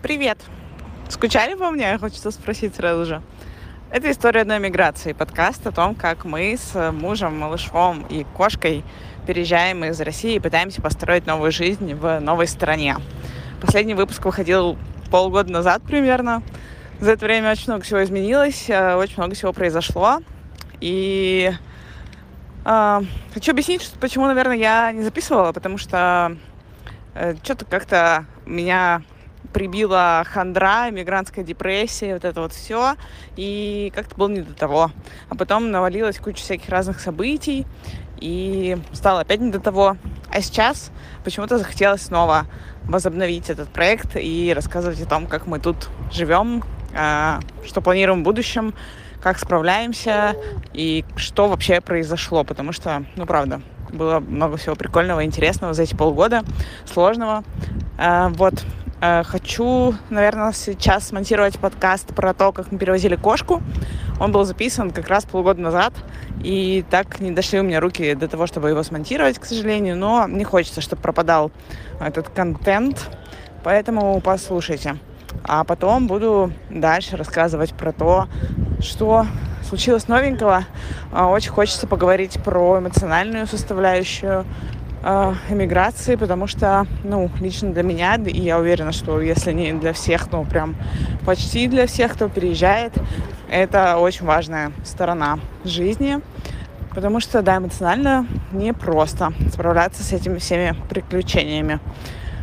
Привет! Скучали по мне? Хочется спросить сразу же. Это история одной миграции, подкаст о том, как мы с мужем, малышом и кошкой переезжаем из России и пытаемся построить новую жизнь в новой стране. Последний выпуск выходил полгода назад примерно. За это время очень много всего изменилось, э, очень много всего произошло. И э, хочу объяснить, что, почему, наверное, я не записывала, потому что э, что-то как-то меня прибила хандра, мигрантская депрессия, вот это вот все, и как-то было не до того. А потом навалилась куча всяких разных событий, и стало опять не до того. А сейчас почему-то захотелось снова возобновить этот проект и рассказывать о том, как мы тут живем, а, что планируем в будущем, как справляемся и что вообще произошло, потому что, ну, правда, было много всего прикольного, интересного за эти полгода, сложного. А, вот, хочу, наверное, сейчас смонтировать подкаст про то, как мы перевозили кошку. Он был записан как раз полгода назад, и так не дошли у меня руки до того, чтобы его смонтировать, к сожалению, но не хочется, чтобы пропадал этот контент, поэтому послушайте. А потом буду дальше рассказывать про то, что случилось новенького. А, очень хочется поговорить про эмоциональную составляющую, э, эмиграции, потому что, ну, лично для меня, и я уверена, что если не для всех, ну, прям почти для всех, кто переезжает, это очень важная сторона жизни, потому что, да, эмоционально непросто справляться с этими всеми приключениями.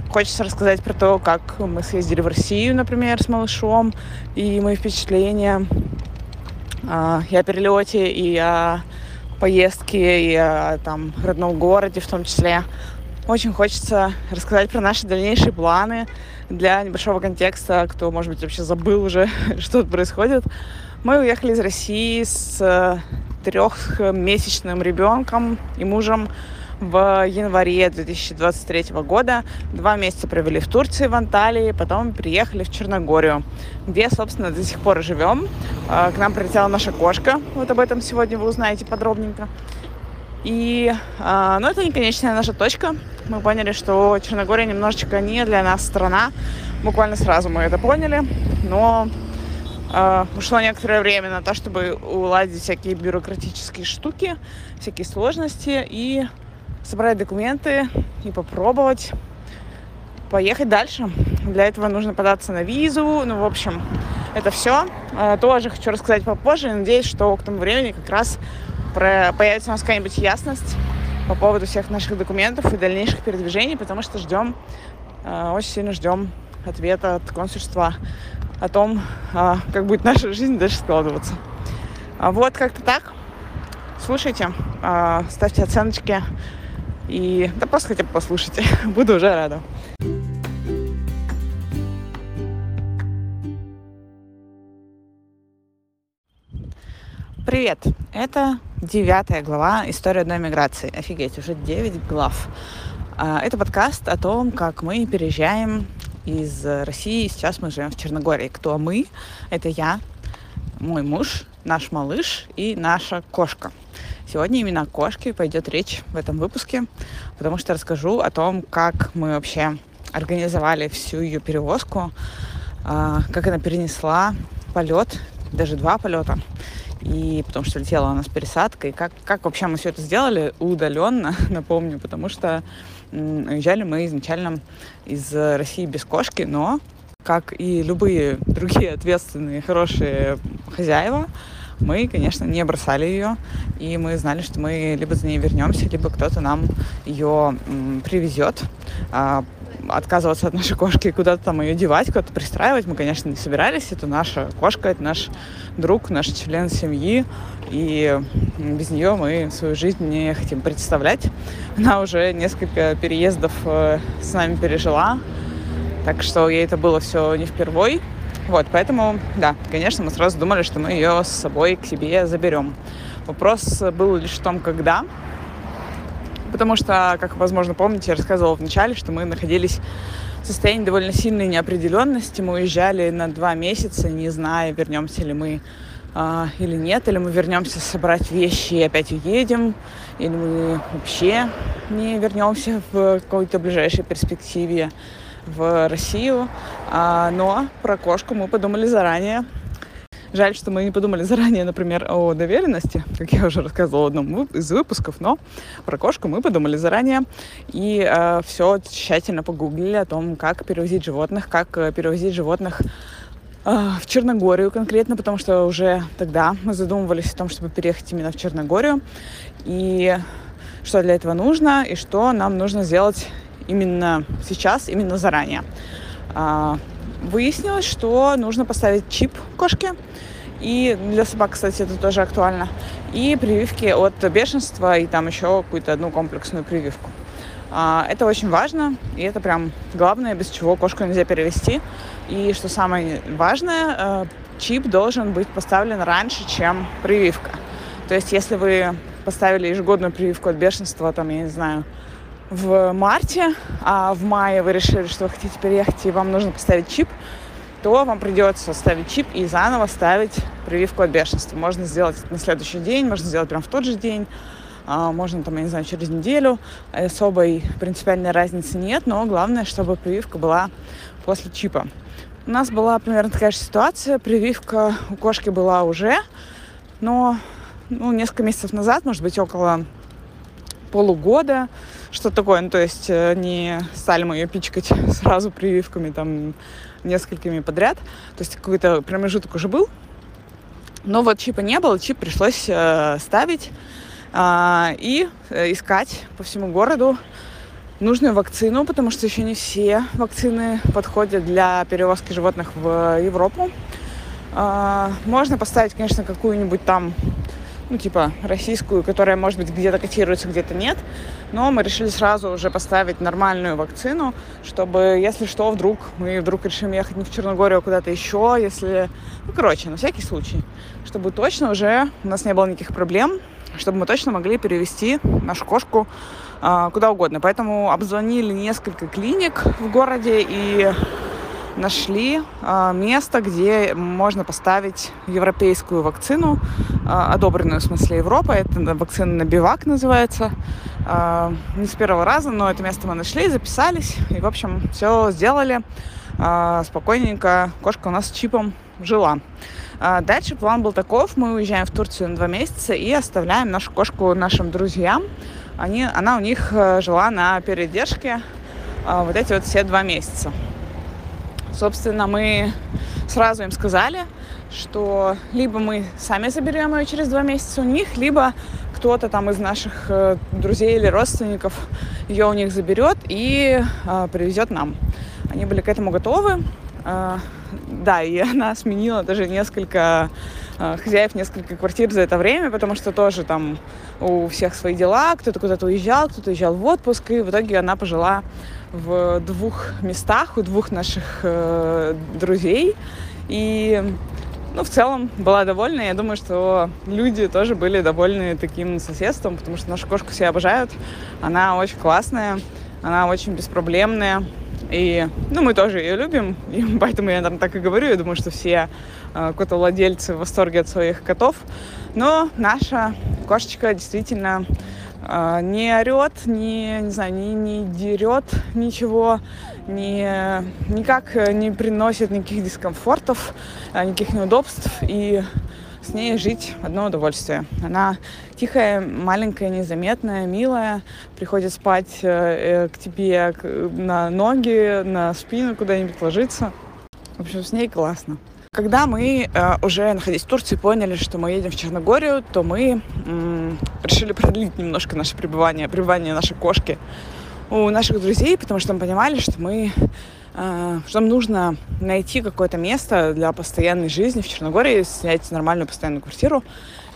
Хочется рассказать про то, как мы съездили в Россию, например, с малышом, и мои впечатления э, и перелете, и о поездки и о там, родном городе в том числе. Очень хочется рассказать про наши дальнейшие планы для небольшого контекста, кто, может быть, вообще забыл уже, что тут происходит. Мы уехали из России с э, трехмесячным ребенком и мужем в январе 2023 года. Два месяца провели в Турции, в Анталии, потом приехали в Черногорию, где, собственно, до сих пор живем. А, к нам прилетела наша кошка. Вот об этом сегодня вы узнаете подробненько. И, а, ну, это не конечная наша точка. Мы поняли, что Черногория немножечко не для нас страна. Буквально сразу мы это поняли. Но Uh, ушло некоторое время на то, чтобы уладить всякие бюрократические штуки, всякие сложности. И собрать документы и попробовать поехать дальше. Для этого нужно податься на визу. Ну, в общем, это все. А, тоже хочу рассказать попозже. Надеюсь, что к тому времени как раз появится у нас какая-нибудь ясность по поводу всех наших документов и дальнейших передвижений, потому что ждем, а, очень сильно ждем ответа от консульства о том, а, как будет наша жизнь дальше складываться. Вот как-то так. Слушайте, ставьте оценочки и да просто хотя бы послушайте. Буду уже рада. Привет! Это девятая глава «История одной миграции». Офигеть, уже девять глав. А, это подкаст о том, как мы переезжаем из России. Сейчас мы живем в Черногории. Кто мы? Это я, мой муж, наш малыш и наша кошка – Сегодня именно о кошке пойдет речь в этом выпуске, потому что расскажу о том, как мы вообще организовали всю ее перевозку, а, как она перенесла полет, даже два полета, и потому что летела она с пересадкой, как, как вообще мы все это сделали? Удаленно, напомню, потому что уезжали мы изначально из России без кошки, но, как и любые другие ответственные, хорошие хозяева, мы, конечно, не бросали ее, и мы знали, что мы либо за ней вернемся, либо кто-то нам ее привезет. А, отказываться от нашей кошки и куда-то там ее девать, куда-то пристраивать мы, конечно, не собирались. Это наша кошка, это наш друг, наш член семьи, и без нее мы свою жизнь не хотим представлять. Она уже несколько переездов э, с нами пережила, так что ей это было все не впервой. Вот, поэтому, да, конечно, мы сразу думали, что мы ее с собой к себе заберем. Вопрос был лишь в том, когда. Потому что, как, возможно, помните, я рассказывала в начале, что мы находились в состоянии довольно сильной неопределенности. Мы уезжали на два месяца, не зная, вернемся ли мы а, или нет, или мы вернемся собрать вещи и опять уедем, или мы вообще не вернемся в какой-то ближайшей перспективе. В Россию, а, но про кошку мы подумали заранее. Жаль, что мы не подумали заранее, например, о доверенности, как я уже рассказывала в одном из выпусков, но про кошку мы подумали заранее. И э, все тщательно погуглили о том, как перевозить животных, как э, перевозить животных э, в Черногорию конкретно, потому что уже тогда мы задумывались о том, чтобы переехать именно в Черногорию, и что для этого нужно, и что нам нужно сделать именно сейчас, именно заранее. А, выяснилось, что нужно поставить чип кошке, и для собак, кстати, это тоже актуально. И прививки от бешенства, и там еще какую-то одну комплексную прививку. А, это очень важно, и это прям главное, без чего кошку нельзя перевести. И что самое важное, э, чип должен быть поставлен раньше, чем прививка. То есть, если вы поставили ежегодную прививку от бешенства, там, я не знаю, в марте, а в мае вы решили, что вы хотите переехать, и вам нужно поставить чип, то вам придется ставить чип и заново ставить прививку от бешенства. Можно сделать на следующий день, можно сделать прямо в тот же день, а, можно там, я не знаю, через неделю. Особой принципиальной разницы нет, но главное, чтобы прививка была после чипа. У нас была примерно такая же ситуация. Прививка у кошки была уже, но ну, несколько месяцев назад, может быть, около полугода, что такое, ну, то есть э, не стали мы ее пичкать сразу прививками там несколькими подряд, то есть какой-то промежуток уже был, но вот чипа не было, чип пришлось э, ставить э, и искать по всему городу нужную вакцину, потому что еще не все вакцины подходят для перевозки животных в Европу. Э, можно поставить, конечно, какую-нибудь там ну, типа, российскую, которая, может быть, где-то котируется, где-то нет. Но мы решили сразу уже поставить нормальную вакцину, чтобы, если что, вдруг мы вдруг решим ехать не в Черногорию, а куда-то еще, если... Ну, короче, на всякий случай. Чтобы точно уже у нас не было никаких проблем, чтобы мы точно могли перевести нашу кошку э, куда угодно. Поэтому обзвонили несколько клиник в городе и нашли э, место, где можно поставить европейскую вакцину, э, одобренную в смысле Европы. Это вакцина на бивак называется. Э, не с первого раза, но это место мы нашли, записались. И, в общем, все сделали. Э, спокойненько. Кошка у нас с чипом жила. Дальше план был таков. Мы уезжаем в Турцию на два месяца и оставляем нашу кошку нашим друзьям. Они, она у них жила на передержке вот эти вот все два месяца. Собственно, мы сразу им сказали, что либо мы сами заберем ее через два месяца у них, либо кто-то там из наших э, друзей или родственников ее у них заберет и э, привезет нам. Они были к этому готовы. Э, да, и она сменила даже несколько хозяев, несколько квартир за это время, потому что тоже там у всех свои дела, кто-то куда-то уезжал, кто-то уезжал в отпуск, и в итоге она пожила в двух местах у двух наших э, друзей. И ну, в целом была довольна. Я думаю, что люди тоже были довольны таким соседством, потому что нашу кошку все обожают. Она очень классная, она очень беспроблемная. И, ну, мы тоже ее любим, и поэтому я, наверное, так и говорю. Я думаю, что все э, котовладельцы в восторге от своих котов. Но наша кошечка действительно а, не орет, не, не знаю, не, не дерет ничего, не, никак не приносит никаких дискомфортов, а, никаких неудобств. И с ней жить одно удовольствие. Она тихая, маленькая, незаметная, милая, приходит спать э, э к тебе на ноги, на спину, куда-нибудь ложиться. В общем, с ней классно. Когда мы э, уже, находясь в Турции, поняли, что мы едем в Черногорию, то мы решили продлить немножко наше пребывание, пребывание нашей кошки у наших друзей, потому что мы понимали, что мы э, что нам нужно найти какое-то место для постоянной жизни в Черногории, снять нормальную постоянную квартиру,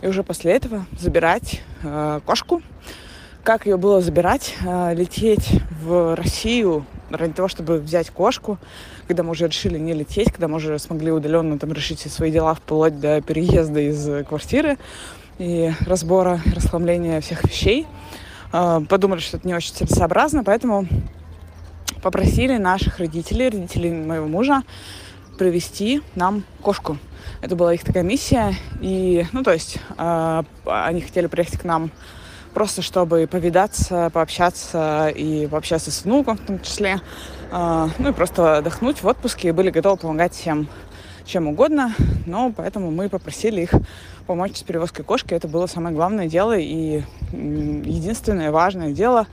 и уже после этого забирать э, кошку. Как ее было забирать? Э, лететь в Россию ради того, чтобы взять кошку, когда мы уже решили не лететь, когда мы уже смогли удаленно там решить все свои дела вплоть до переезда из квартиры и разбора, расхламления всех вещей. А, подумали, что это не очень целесообразно, поэтому попросили наших родителей, родителей моего мужа, привести нам кошку. Это была их такая миссия. И, ну, то есть, э, они хотели приехать к нам просто чтобы повидаться, пообщаться и пообщаться с внуком в том числе. А, ну и просто отдохнуть в отпуске и были готовы помогать всем чем угодно, но поэтому мы попросили их помочь с перевозкой кошки. Это было самое главное дело и единственное важное дело,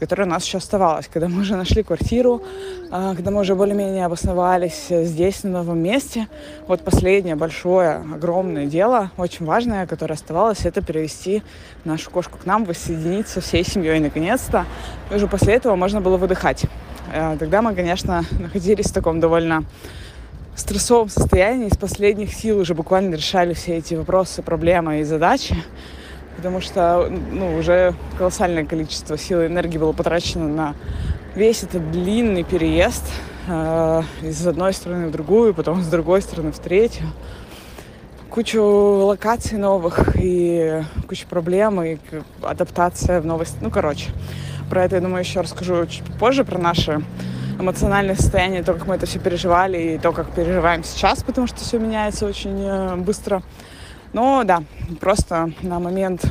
которое у нас еще оставалось. Когда мы уже нашли квартиру, а, когда мы уже более-менее обосновались здесь, на новом месте, вот последнее большое, огромное дело, очень важное, которое оставалось, это перевести нашу кошку к нам, воссоединиться всей семьей наконец-то. И уже после этого можно было выдыхать. А, тогда мы, конечно, находились в таком довольно стрессовом состоянии, из последних сил уже буквально решали все эти вопросы, проблемы и задачи, потому что ну, уже колоссальное количество сил и энергии было потрачено на весь этот длинный переезд э, из одной страны в другую, потом с другой стороны в третью. Кучу локаций новых и кучу проблем и адаптация в новой... Ну, короче, про это, я думаю, еще расскажу чуть позже, про наши эмоциональное состояние, то, как мы это все переживали, и то, как переживаем сейчас, потому что все меняется очень э, быстро. Но да, просто на момент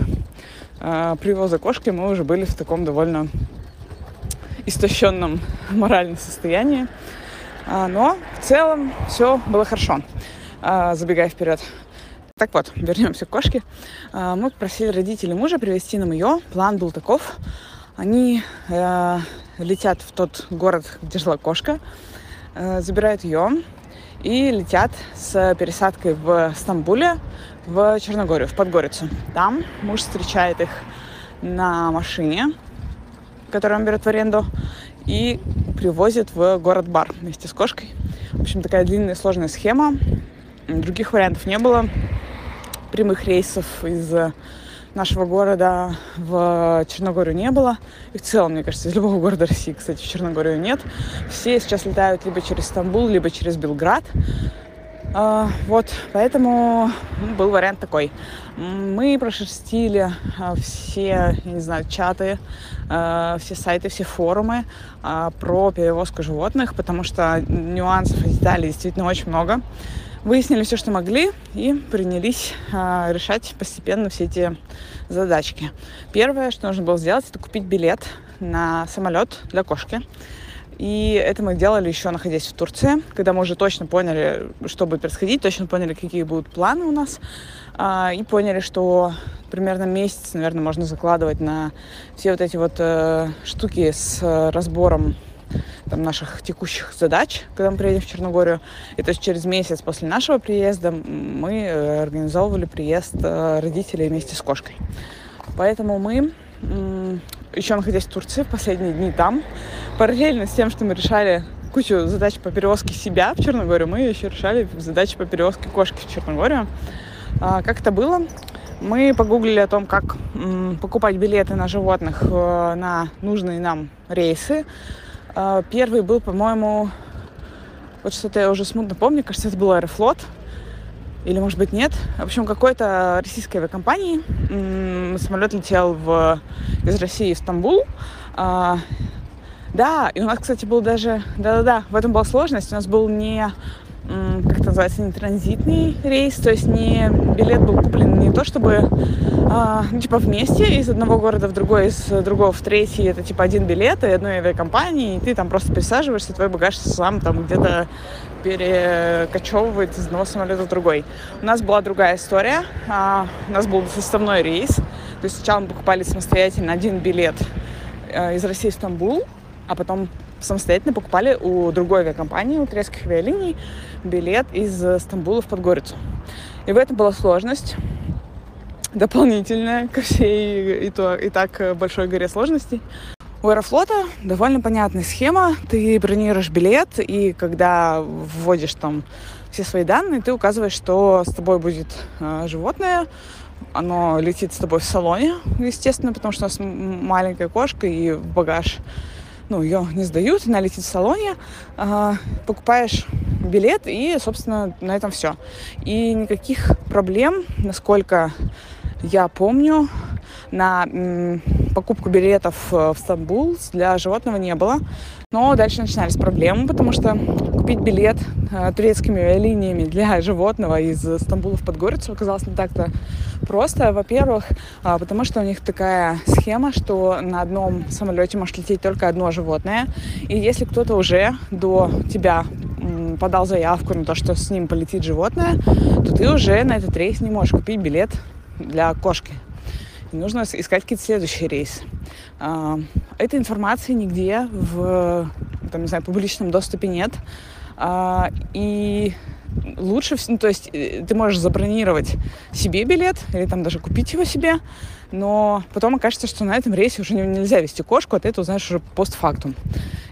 э, привоза кошки мы уже были в таком довольно истощенном моральном состоянии. А, но в целом все было хорошо, а, забегая вперед. Так вот, вернемся к кошке. А, мы попросили родителей мужа привезти нам ее. План был таков. Они э, летят в тот город, где жила кошка, э, забирают ее и летят с пересадкой в Стамбуле в Черногорию, в Подгорицу. Там муж встречает их на машине, которую он берет в аренду, и привозит в город Бар вместе с кошкой. В общем, такая длинная сложная схема. Других вариантов не было. Прямых рейсов из нашего города в Черногорию не было. И в целом, мне кажется, из любого города России, кстати, в Черногорию нет. Все сейчас летают либо через Стамбул, либо через Белград. А, вот, поэтому ну, был вариант такой. Мы прошерстили а, все, я не знаю, чаты, а, все сайты, все форумы про перевозку животных, потому что нюансов и деталей действительно очень много выяснили все, что могли, и принялись а, решать постепенно все эти задачки. Первое, что нужно было сделать, это купить билет на самолет для кошки. И это мы делали еще находясь в Турции, когда мы уже точно поняли, что будет происходить, точно поняли, какие будут планы у нас, а, и поняли, что примерно месяц, наверное, можно закладывать на все вот эти вот э, штуки с разбором там, наших текущих задач, когда мы приедем в Черногорию. И то есть через месяц после нашего приезда мы э, организовывали приезд э, родителей вместе с кошкой. Поэтому мы, еще находясь в Турции, в последние дни там, параллельно с тем, что мы решали кучу задач по перевозке себя в Черногорию, мы еще решали задачи по перевозке кошки в Черногорию. А, как это было? Мы погуглили о том, как покупать билеты на животных э, на нужные нам рейсы. А, первый был, по-моему, вот что-то я уже смутно помню, кажется, это был Аэрофлот. Или, может быть, нет. В общем, какой-то российской авиакомпании. Самолет летел в, из России в Стамбул. А, да, и у нас, кстати, был даже... Да-да-да, в этом была сложность. У нас был не называется, не транзитный рейс, то есть не билет был куплен не то чтобы а, ну, типа вместе из одного города в другой, из другого в третий, это типа один билет и одной авиакомпании, и ты там просто присаживаешься, твой багаж сам там где-то перекочевывает из одного самолета в другой. У нас была другая история, а, у нас был составной рейс, то есть сначала мы покупали самостоятельно один билет а, из России в Стамбул, а потом самостоятельно покупали у другой авиакомпании, у турецких авиалиний, билет из Стамбула в Подгорицу. И в этом была сложность дополнительная ко всей и, то, и так большой горе сложностей. У Аэрофлота довольно понятная схема. Ты бронируешь билет, и когда вводишь там все свои данные, ты указываешь, что с тобой будет э, животное, оно летит с тобой в салоне, естественно, потому что у нас маленькая кошка, и в багаж ну, ее не сдают, она летит в салоне, э, покупаешь билет, и, собственно, на этом все. И никаких проблем, насколько я помню, на покупку билетов в Стамбул для животного не было. Но дальше начинались проблемы, потому что купить билет э, турецкими авиалиниями для животного из Стамбула в Подгорицу оказалось не так-то просто. Во-первых, э, потому что у них такая схема, что на одном самолете может лететь только одно животное. И если кто-то уже до тебя подал заявку на то, что с ним полетит животное, то ты уже на этот рейс не можешь купить билет для кошки. Нужно искать какие-то следующие рейсы. А, этой информации нигде в там, не знаю, публичном доступе нет. А, и лучше, ну, то есть э, ты можешь забронировать себе билет или там даже купить его себе, но потом окажется, что на этом рейсе уже нельзя вести кошку, а ты это узнаешь уже постфактум.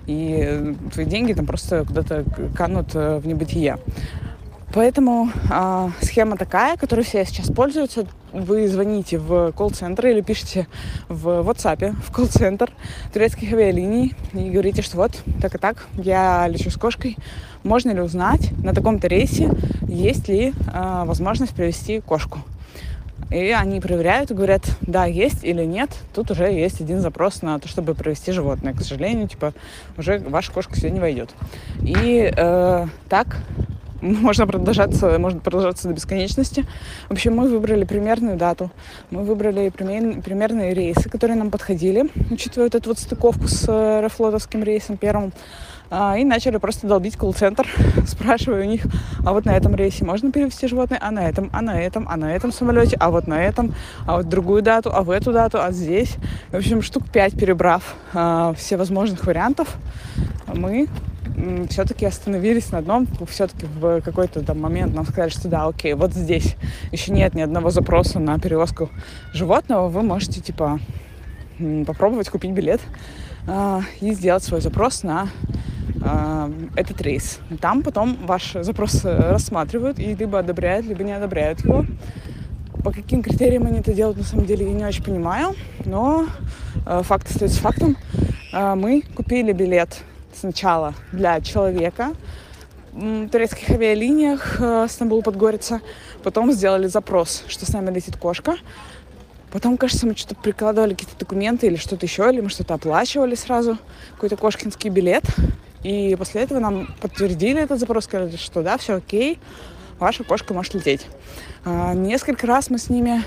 И э, твои деньги там просто куда-то канут э, в небытие. Поэтому э, схема такая, которой все сейчас пользуются. Вы звоните в колл-центр или пишите в WhatsApp в колл-центр турецких авиалиний и говорите, что вот так и так, я лечу с кошкой. Можно ли узнать на таком-то рейсе, есть ли э, возможность привести кошку? И они проверяют и говорят, да, есть или нет. Тут уже есть один запрос на то, чтобы провести животное. К сожалению, типа, уже ваша кошка не войдет. И э, так можно продолжаться, можно продолжаться до бесконечности. В общем, мы выбрали примерную дату, мы выбрали пример, примерные рейсы, которые нам подходили, учитывая вот эту вот стыковку с Аэрофлотовским рейсом первым. А, и начали просто долбить колл-центр, спрашивая у них, а вот на этом рейсе можно перевести животное, а на этом, а на этом, а на этом самолете, а вот на этом, а вот другую дату, а в эту дату, а здесь. В общем, штук пять перебрав а, все возможных вариантов, мы все-таки остановились на одном, все-таки в какой-то там момент нам сказали, что да, окей, вот здесь еще нет ни одного запроса на перевозку животного, вы можете типа попробовать купить билет э, и сделать свой запрос на э, этот рейс. Там потом ваш запрос рассматривают и либо одобряют, либо не одобряют его. По каким критериям они это делают, на самом деле, я не очень понимаю, но э, факт остается фактом. Э, мы купили билет сначала для человека турецких авиалиниях э, Стамбул-Подгорица. Потом сделали запрос, что с нами летит кошка. Потом, кажется, мы что-то прикладывали какие-то документы или что-то еще, или мы что-то оплачивали сразу, какой-то кошкинский билет. И после этого нам подтвердили этот запрос, сказали, что да, все окей, ваша кошка может лететь. А, несколько раз мы с ними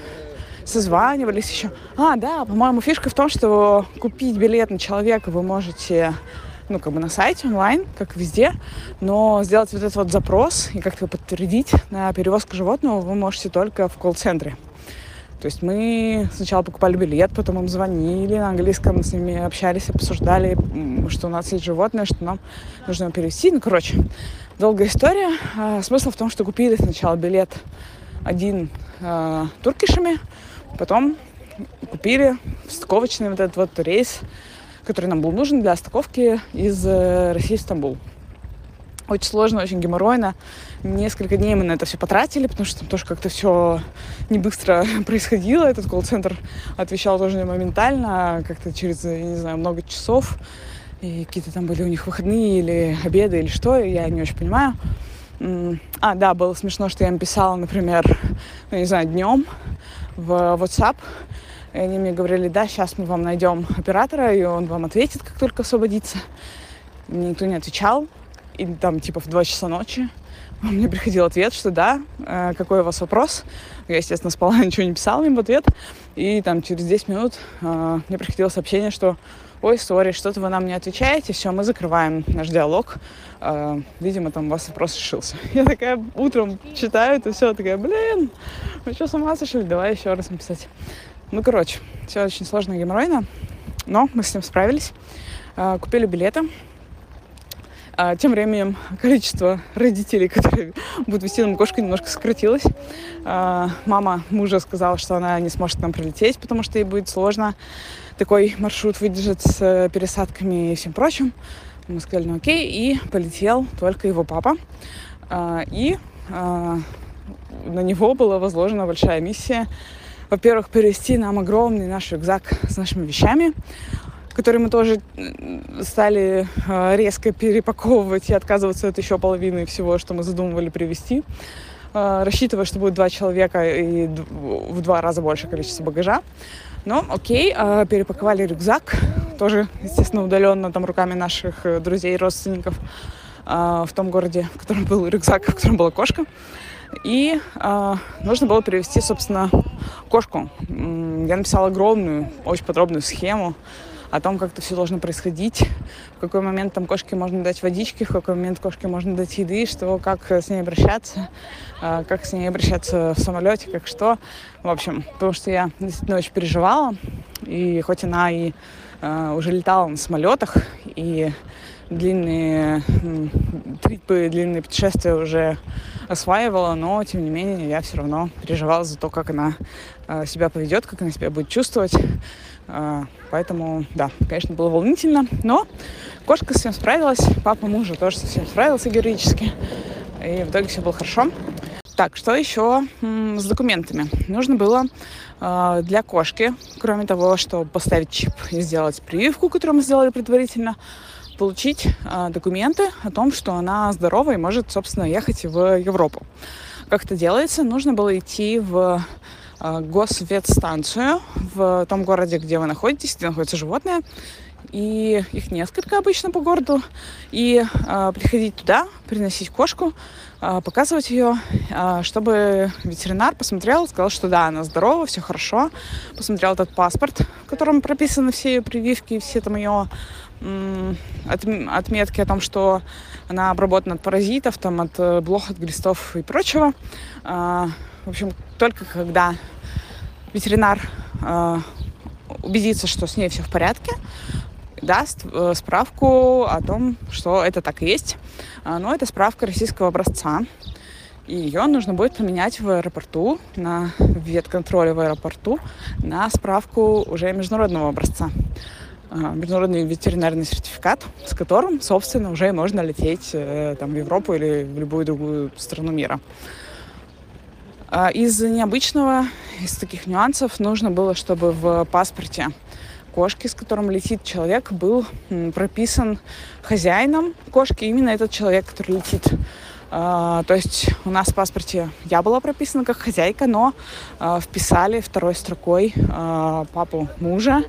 созванивались еще. А, да, по-моему, фишка в том, что купить билет на человека вы можете ну, как бы на сайте онлайн, как везде, но сделать вот этот вот запрос и как-то подтвердить на перевозку животного вы можете только в колл-центре. То есть мы сначала покупали билет, потом им звонили на английском, с ними общались, обсуждали, что у нас есть животное, что нам нужно его перевести. Ну, короче, долгая история. А, смысл в том, что купили сначала билет один э, туркишами, потом купили стыковочный вот этот вот рейс который нам был нужен для стыковки из э, России в Стамбул. Очень сложно, очень геморройно. Несколько дней мы на это все потратили, потому что там тоже как-то все не быстро происходило. Этот колл-центр отвечал тоже не моментально, как-то через, я не знаю, много часов. И какие-то там были у них выходные или обеды, или что, я не очень понимаю. А, да, было смешно, что я им писала, например, ну, не знаю, днем в WhatsApp, и они мне говорили, да, сейчас мы вам найдем оператора, и он вам ответит, как только освободится. мне никто не отвечал. И там типа в 2 часа ночи мне приходил ответ, что да, э, какой у вас вопрос. Я, естественно, спала, ничего не писала им в ответ. И там через 10 минут э, мне приходило сообщение, что ой, сори, что-то вы нам не отвечаете, все, мы закрываем наш диалог. Э, видимо, там у вас вопрос решился. Я такая утром читаю это все, такая, блин, вы что, с ума сошли? Давай еще раз написать. Ну, короче, все очень сложно геморройно, но мы с ним справились. А, купили билеты. А, тем временем количество родителей, которые будут вести нам кошку, немножко сократилось. А, мама мужа сказала, что она не сможет нам прилететь, потому что ей будет сложно такой маршрут выдержать с э, пересадками и всем прочим. Мы сказали, ну окей, и полетел только его папа. И на него была возложена большая миссия во-первых, перевести нам огромный наш рюкзак с нашими вещами, которые мы тоже стали э, резко перепаковывать и отказываться от еще половины всего, что мы задумывали привезти, э, рассчитывая, что будет два человека и в два раза больше количество багажа. Но окей, э, перепаковали рюкзак, тоже, естественно, удаленно там руками наших друзей и родственников. в том городе, в котором был рюкзак, в котором была кошка. И э, нужно было перевести, собственно, кошку. Я написала огромную, очень подробную схему о том, как это все должно происходить, в какой момент там кошке можно дать водички, в какой момент кошке можно дать еды, что, как с ней обращаться, э, как с ней обращаться в самолете, как что. В общем, потому что я действительно очень переживала, и хоть она и э, уже летала на самолетах, и длинные трипы, длинные путешествия уже осваивала, но тем не менее я все равно переживала за то, как она э, себя поведет, как она себя будет чувствовать. Э, поэтому, да, конечно, было волнительно, но кошка совсем справилась, папа мужа тоже совсем справился героически, и в итоге все было хорошо. Так, что еще с документами? Нужно было э, для кошки, кроме того, чтобы поставить чип и сделать прививку, которую мы сделали предварительно, получить э, документы о том, что она здорова и может, собственно, ехать в Европу. Как это делается? Нужно было идти в э, госветстанцию в том городе, где вы находитесь, где находится животное, и их несколько обычно по городу, и э, приходить туда, приносить кошку, э, показывать ее, э, чтобы ветеринар посмотрел, сказал, что да, она здорова, все хорошо, посмотрел этот паспорт, в котором прописаны все ее прививки, все там ее отметки о том, что она обработана от паразитов, там, от э, блох, от глистов и прочего. А, в общем, только когда ветеринар а, убедится, что с ней все в порядке, даст э, справку о том, что это так и есть. А, но это справка российского образца. И ее нужно будет поменять в аэропорту, на ветконтроле в аэропорту, на справку уже международного образца. А, международный ветеринарный сертификат, с которым, собственно, уже можно лететь э, там, в Европу или в любую другую страну мира. А, из необычного, из таких нюансов нужно было, чтобы в паспорте кошки, с которым летит человек, был прописан хозяином кошки, именно этот человек, который летит то есть у нас в паспорте я была прописана как хозяйка, но а, вписали второй строкой а, папу мужа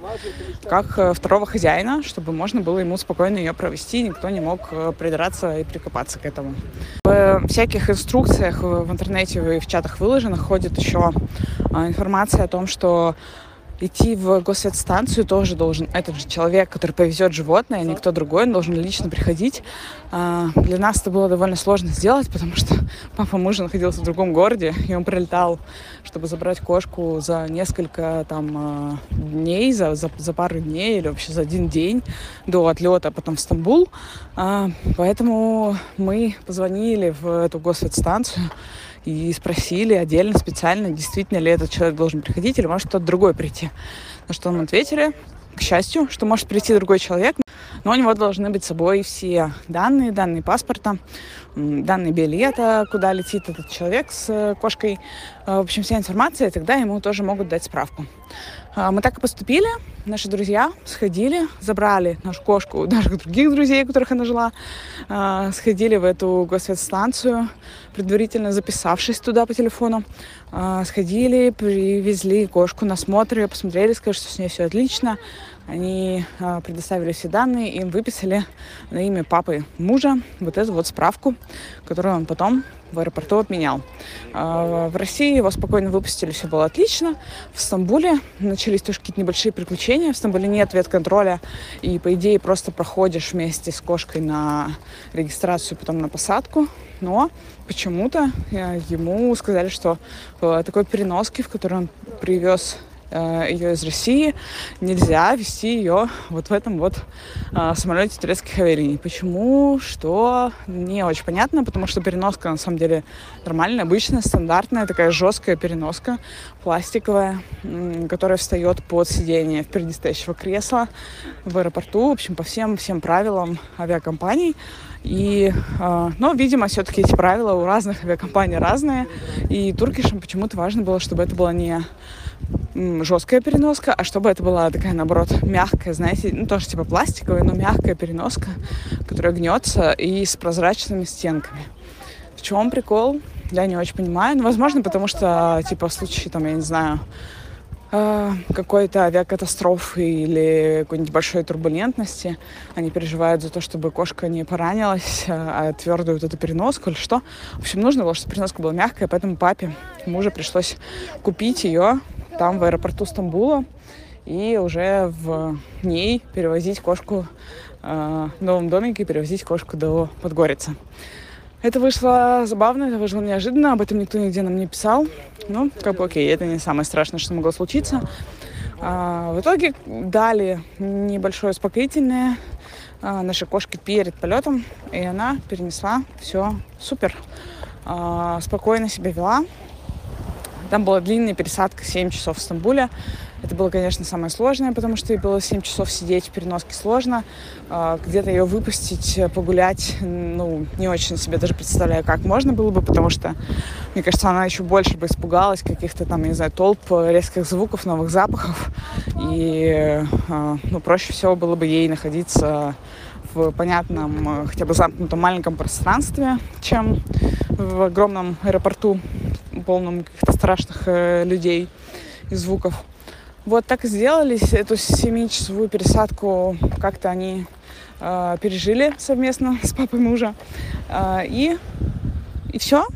как а, второго хозяина, чтобы можно было ему спокойно ее провести, никто не мог а, придраться и прикопаться к этому. В всяких инструкциях в интернете и в чатах выложенных ходит еще а, информация о том, что идти в госветстанцию тоже должен этот же человек, который повезет животное, а никто другой, он должен лично приходить. А, для нас это было довольно сложно сделать, потому что папа мужа находился в другом городе, и он прилетал, чтобы забрать кошку за несколько там а, дней, за, за, за пару дней или вообще за один день до отлета потом в Стамбул. Поэтому мы позвонили в эту госветстанцию, и спросили отдельно, специально, действительно ли этот человек должен приходить или может кто-то другой прийти. На что нам ответили, к счастью, что может прийти другой человек, но у него должны быть с собой все данные, данные паспорта, данные билета, куда летит этот человек с э, кошкой. Э, в общем, вся информация, и тогда ему тоже могут дать справку. А, мы так и поступили. Наши друзья сходили, забрали нашу кошку наших других друзей, которых она жила, а, сходили в эту госветстанцию, предварительно записавшись туда по телефону, а, сходили, привезли кошку на смотр, ее посмотрели, сказали, что с ней все отлично. Они предоставили все данные, им выписали на имя папы мужа вот эту вот справку, которую он потом в аэропорту обменял. А, в России его спокойно выпустили, все было отлично. В Стамбуле начались тоже какие-то небольшие приключения. В Стамбуле нет ветконтроля, и, по идее, просто проходишь вместе с кошкой на регистрацию, потом на посадку. Но почему-то э, ему сказали, что в такой переноске, в которой он привез Э, ее из России, нельзя вести ее вот в этом вот э, самолете турецких авиалиний. Почему? Что? Не очень понятно, потому что переноска на самом деле нормальная, обычная, стандартная, такая жесткая переноска, пластиковая, которая встает под сиденье впереди стоящего кресла в аэропорту, в общем, по всем, всем правилам авиакомпаний. И, э, но, видимо, все-таки эти правила у разных авиакомпаний разные. И туркишам почему-то важно было, чтобы это было не жесткая переноска, а чтобы это была такая, наоборот, мягкая, знаете, ну, тоже типа пластиковая, но мягкая переноска, которая гнется и с прозрачными стенками. В чем прикол? Я не очень понимаю. Ну, возможно, потому что, типа, в случае, там, я не знаю, э, какой-то авиакатастрофы или какой-нибудь большой турбулентности. Они переживают за то, чтобы кошка не поранилась, а твердую вот эту переноску или что. В общем, нужно было, чтобы переноска была мягкая, поэтому папе, мужу пришлось купить ее там, в аэропорту Стамбула, и уже в ней перевозить кошку э, в новом домике, перевозить кошку до Подгорицы. Это вышло забавно, это вышло неожиданно, об этом никто нигде нам не писал. Ну, как бы окей, это не самое страшное, что могло случиться. А, в итоге дали небольшое успокоительное а, нашей кошке перед полетом, и она перенесла все супер. А, спокойно себя вела. Там была длинная пересадка, 7 часов в Стамбуле. Это было, конечно, самое сложное, потому что было 7 часов сидеть в переноске сложно. А, где-то ее выпустить, погулять, ну, не очень себе даже представляю, как можно было бы, потому что, мне кажется, она еще больше бы испугалась каких-то там, не знаю, толп, резких звуков, новых запахов. И, а, ну, проще всего было бы ей находиться в понятном, хотя бы замкнутом маленьком пространстве, чем в огромном аэропорту, полном каких-то страшных э, людей и звуков. Вот так и сделали. Эту семичасовую пересадку как-то они э, пережили совместно с папой мужа. Э, и, и все.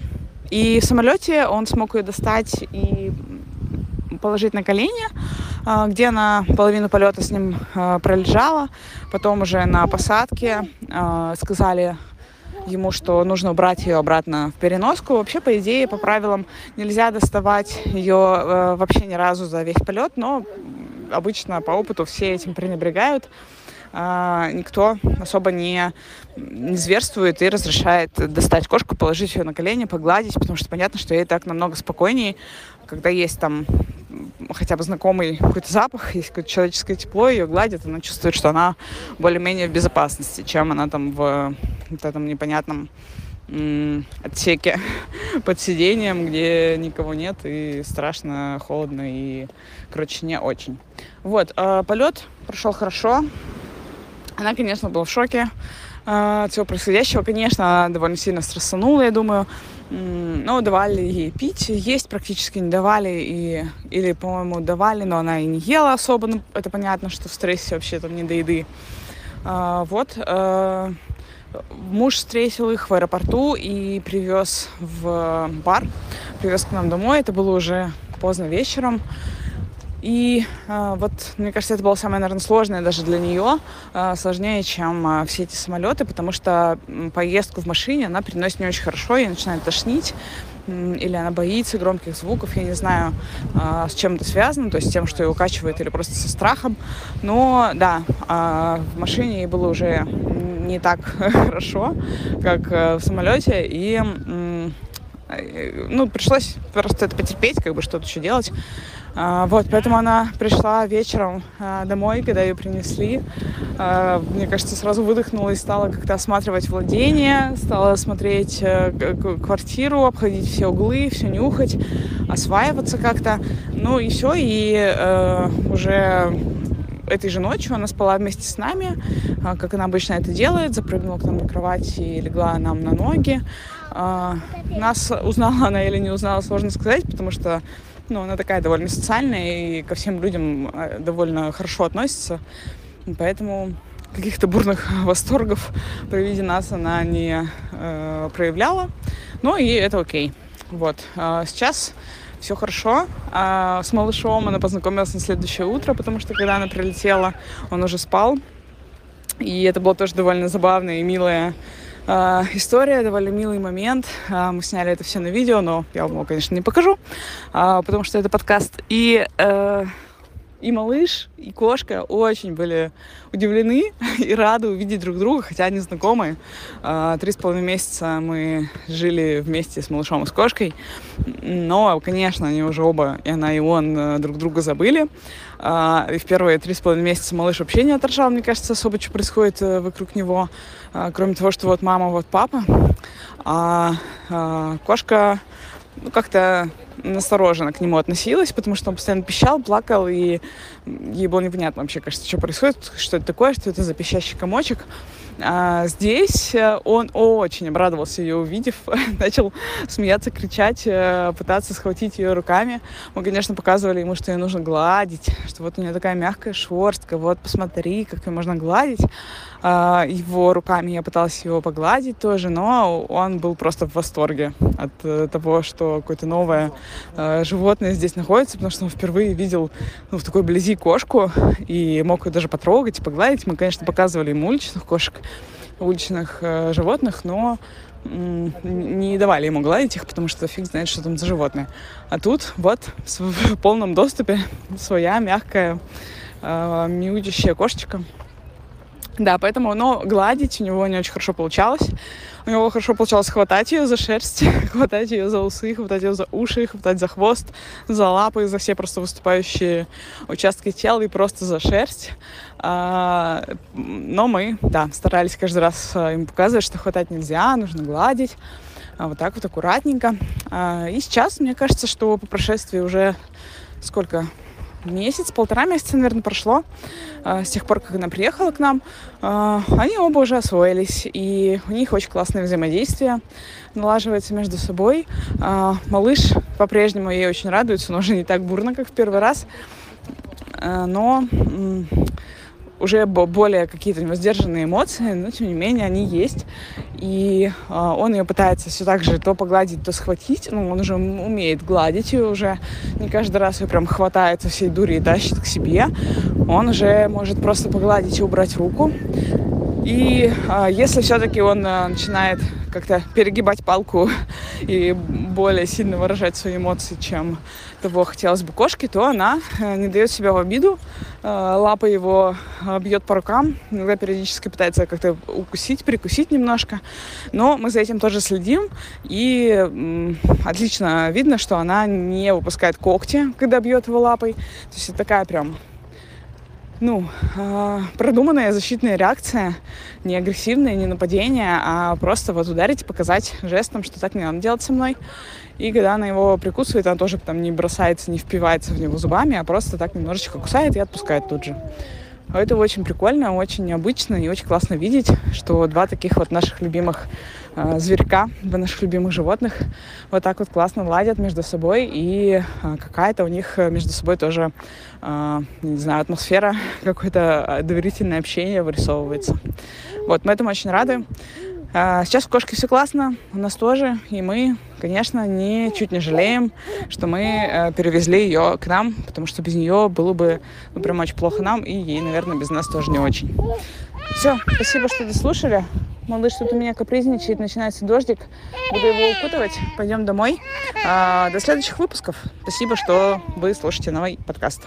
И в самолете он смог ее достать и положить на колени, э, где она половину полета с ним э, пролежала. Потом уже на посадке э, сказали ему, что нужно убрать ее обратно в переноску. Вообще, по идее, по правилам нельзя доставать ее э, вообще ни разу за весь полет, но обычно по опыту все этим пренебрегают. Uh, никто особо не, не зверствует и разрешает достать кошку, положить ее на колени, погладить, потому что понятно, что ей так намного спокойнее, когда есть там хотя бы знакомый какой-то запах, есть какое-то человеческое тепло, ее гладит, она чувствует, что она более-менее в безопасности, чем она там в вот этом непонятном отсеке под сиденьем, где никого нет и страшно, холодно и, короче, не очень. Вот, э, полет прошел хорошо. Она, конечно, была в шоке э, от всего происходящего. Конечно, она довольно сильно стрессанула, я думаю. Ну, давали ей пить, есть практически не давали, и, или, по-моему, давали, но она и не ела особо, ну, это понятно, что в стрессе вообще там не до еды. А, вот, а, муж встретил их в аэропорту и привез в бар, привез к нам домой, это было уже поздно вечером, и э, вот, мне кажется, это было самое, наверное, сложное даже для нее, э, сложнее, чем э, все эти самолеты, потому что поездку в машине она переносит не очень хорошо, ей начинает тошнить, или она боится громких звуков, я не знаю, с чем это связано, то есть с тем, что ее укачивает, или просто со страхом. Но да, в машине ей было уже не так хорошо, как в самолете, и ну, пришлось просто это потерпеть, как бы что-то еще делать. А, вот, поэтому она пришла вечером а, домой, когда ее принесли. А, мне кажется, сразу выдохнула и стала как-то осматривать владение, стала смотреть э, квартиру, обходить все углы, все нюхать, осваиваться как-то. Ну и все, и э, уже этой же ночью она спала вместе с нами, как она обычно это делает, запрыгнула к нам на кровать и легла нам на ноги. Нас узнала она или не узнала, сложно сказать, потому что ну, она такая довольно социальная и ко всем людям э, довольно хорошо относится. Поэтому каких-то бурных восторгов при виде нас она не э, проявляла. Ну и это окей. Вот. А сейчас все хорошо. А с малышом она познакомилась на следующее утро, потому что когда она прилетела, он уже спал. И это было тоже довольно забавное и милое Uh, история, довольно милый момент. Uh, мы сняли это все на видео, но я вам его, конечно, не покажу, uh, потому что это подкаст. И, э, и малыш, и кошка очень были удивлены и рады увидеть друг друга, хотя они знакомы. Три с половиной месяца мы жили вместе с малышом и с кошкой, но, конечно, они уже оба, и она, и он, э, друг друга забыли. А, и в первые три с половиной месяца малыш вообще не отражал, мне кажется, особо, что происходит э, вокруг него, а, кроме того, что вот мама, вот папа. А, а кошка ну, как-то настороженно к нему относилась, потому что он постоянно пищал, плакал, и ей было непонятно вообще, кажется, что происходит, что это такое, что это за пищащий комочек. А здесь э, он очень обрадовался ее увидев, начал смеяться, кричать, э, пытаться схватить ее руками. Мы, конечно, показывали ему, что ее нужно гладить, что вот у нее такая мягкая шерстка, вот посмотри, как ее можно гладить. А, его руками я пыталась его погладить тоже, но он был просто в восторге от э, того, что какое-то новое животное здесь находится, потому что он впервые видел ну, в такой близи кошку и мог ее даже потрогать, погладить. Мы, конечно, показывали ему уличных кошек, уличных э, животных, но не давали ему гладить их, потому что фиг знает, что там за животные. А тут вот в полном доступе своя мягкая э, мяучащая кошечка. Да, поэтому, но гладить у него не очень хорошо получалось. У него хорошо получалось хватать ее за шерсть, хватать ее за усы, хватать ее за уши, хватать за хвост, за лапы, за все просто выступающие участки тела и просто за шерсть. А, но мы, да, старались каждый раз а, им показывать, что хватать нельзя, нужно гладить. А, вот так вот аккуратненько. А, и сейчас, мне кажется, что по прошествии уже сколько месяц, полтора месяца, наверное, прошло э, с тех пор, как она приехала к нам. Э, они оба уже освоились, и у них очень классное взаимодействие налаживается между собой. Э, малыш по-прежнему ей очень радуется, но уже не так бурно, как в первый раз. Э, но уже более какие-то воздержанные эмоции, но тем не менее они есть. И э, он ее пытается все так же то погладить, то схватить. Ну, он уже умеет гладить ее уже. Не каждый раз ее прям хватает со всей дури и тащит к себе. Он уже может просто погладить и убрать руку. И э, если все-таки он э, начинает как-то перегибать палку и более сильно выражать свои эмоции, чем того хотелось бы кошке, то она э, не дает себя в обиду. Э, лапа его э, бьет по рукам, иногда периодически пытается как-то укусить, прикусить немножко. Но мы за этим тоже следим. И отлично видно, что она не выпускает когти, когда бьет его лапой. То есть это такая прям ну, продуманная защитная реакция, не агрессивное, не нападение, а просто вот ударить, показать жестом, что так не надо делать со мной. И когда она его прикусывает, она тоже там не бросается, не впивается в него зубами, а просто так немножечко кусает и отпускает тут же. Это очень прикольно, очень необычно и очень классно видеть, что два таких вот наших любимых э, зверька, два наших любимых животных вот так вот классно ладят между собой, и э, какая-то у них между собой тоже, э, не знаю, атмосфера, какое-то доверительное общение вырисовывается. Вот, мы этому очень рады. А, сейчас у кошки все классно, у нас тоже, и мы, конечно, не чуть не жалеем, что мы э, перевезли ее к нам, потому что без нее было бы ну, прям очень плохо нам, и ей, наверное, без нас тоже не очень. Все, спасибо, что дослушали. Малыш тут у меня капризничает, начинается дождик. Буду его укутывать. Пойдем домой. А, до следующих выпусков. Спасибо, что вы слушаете новый подкаст.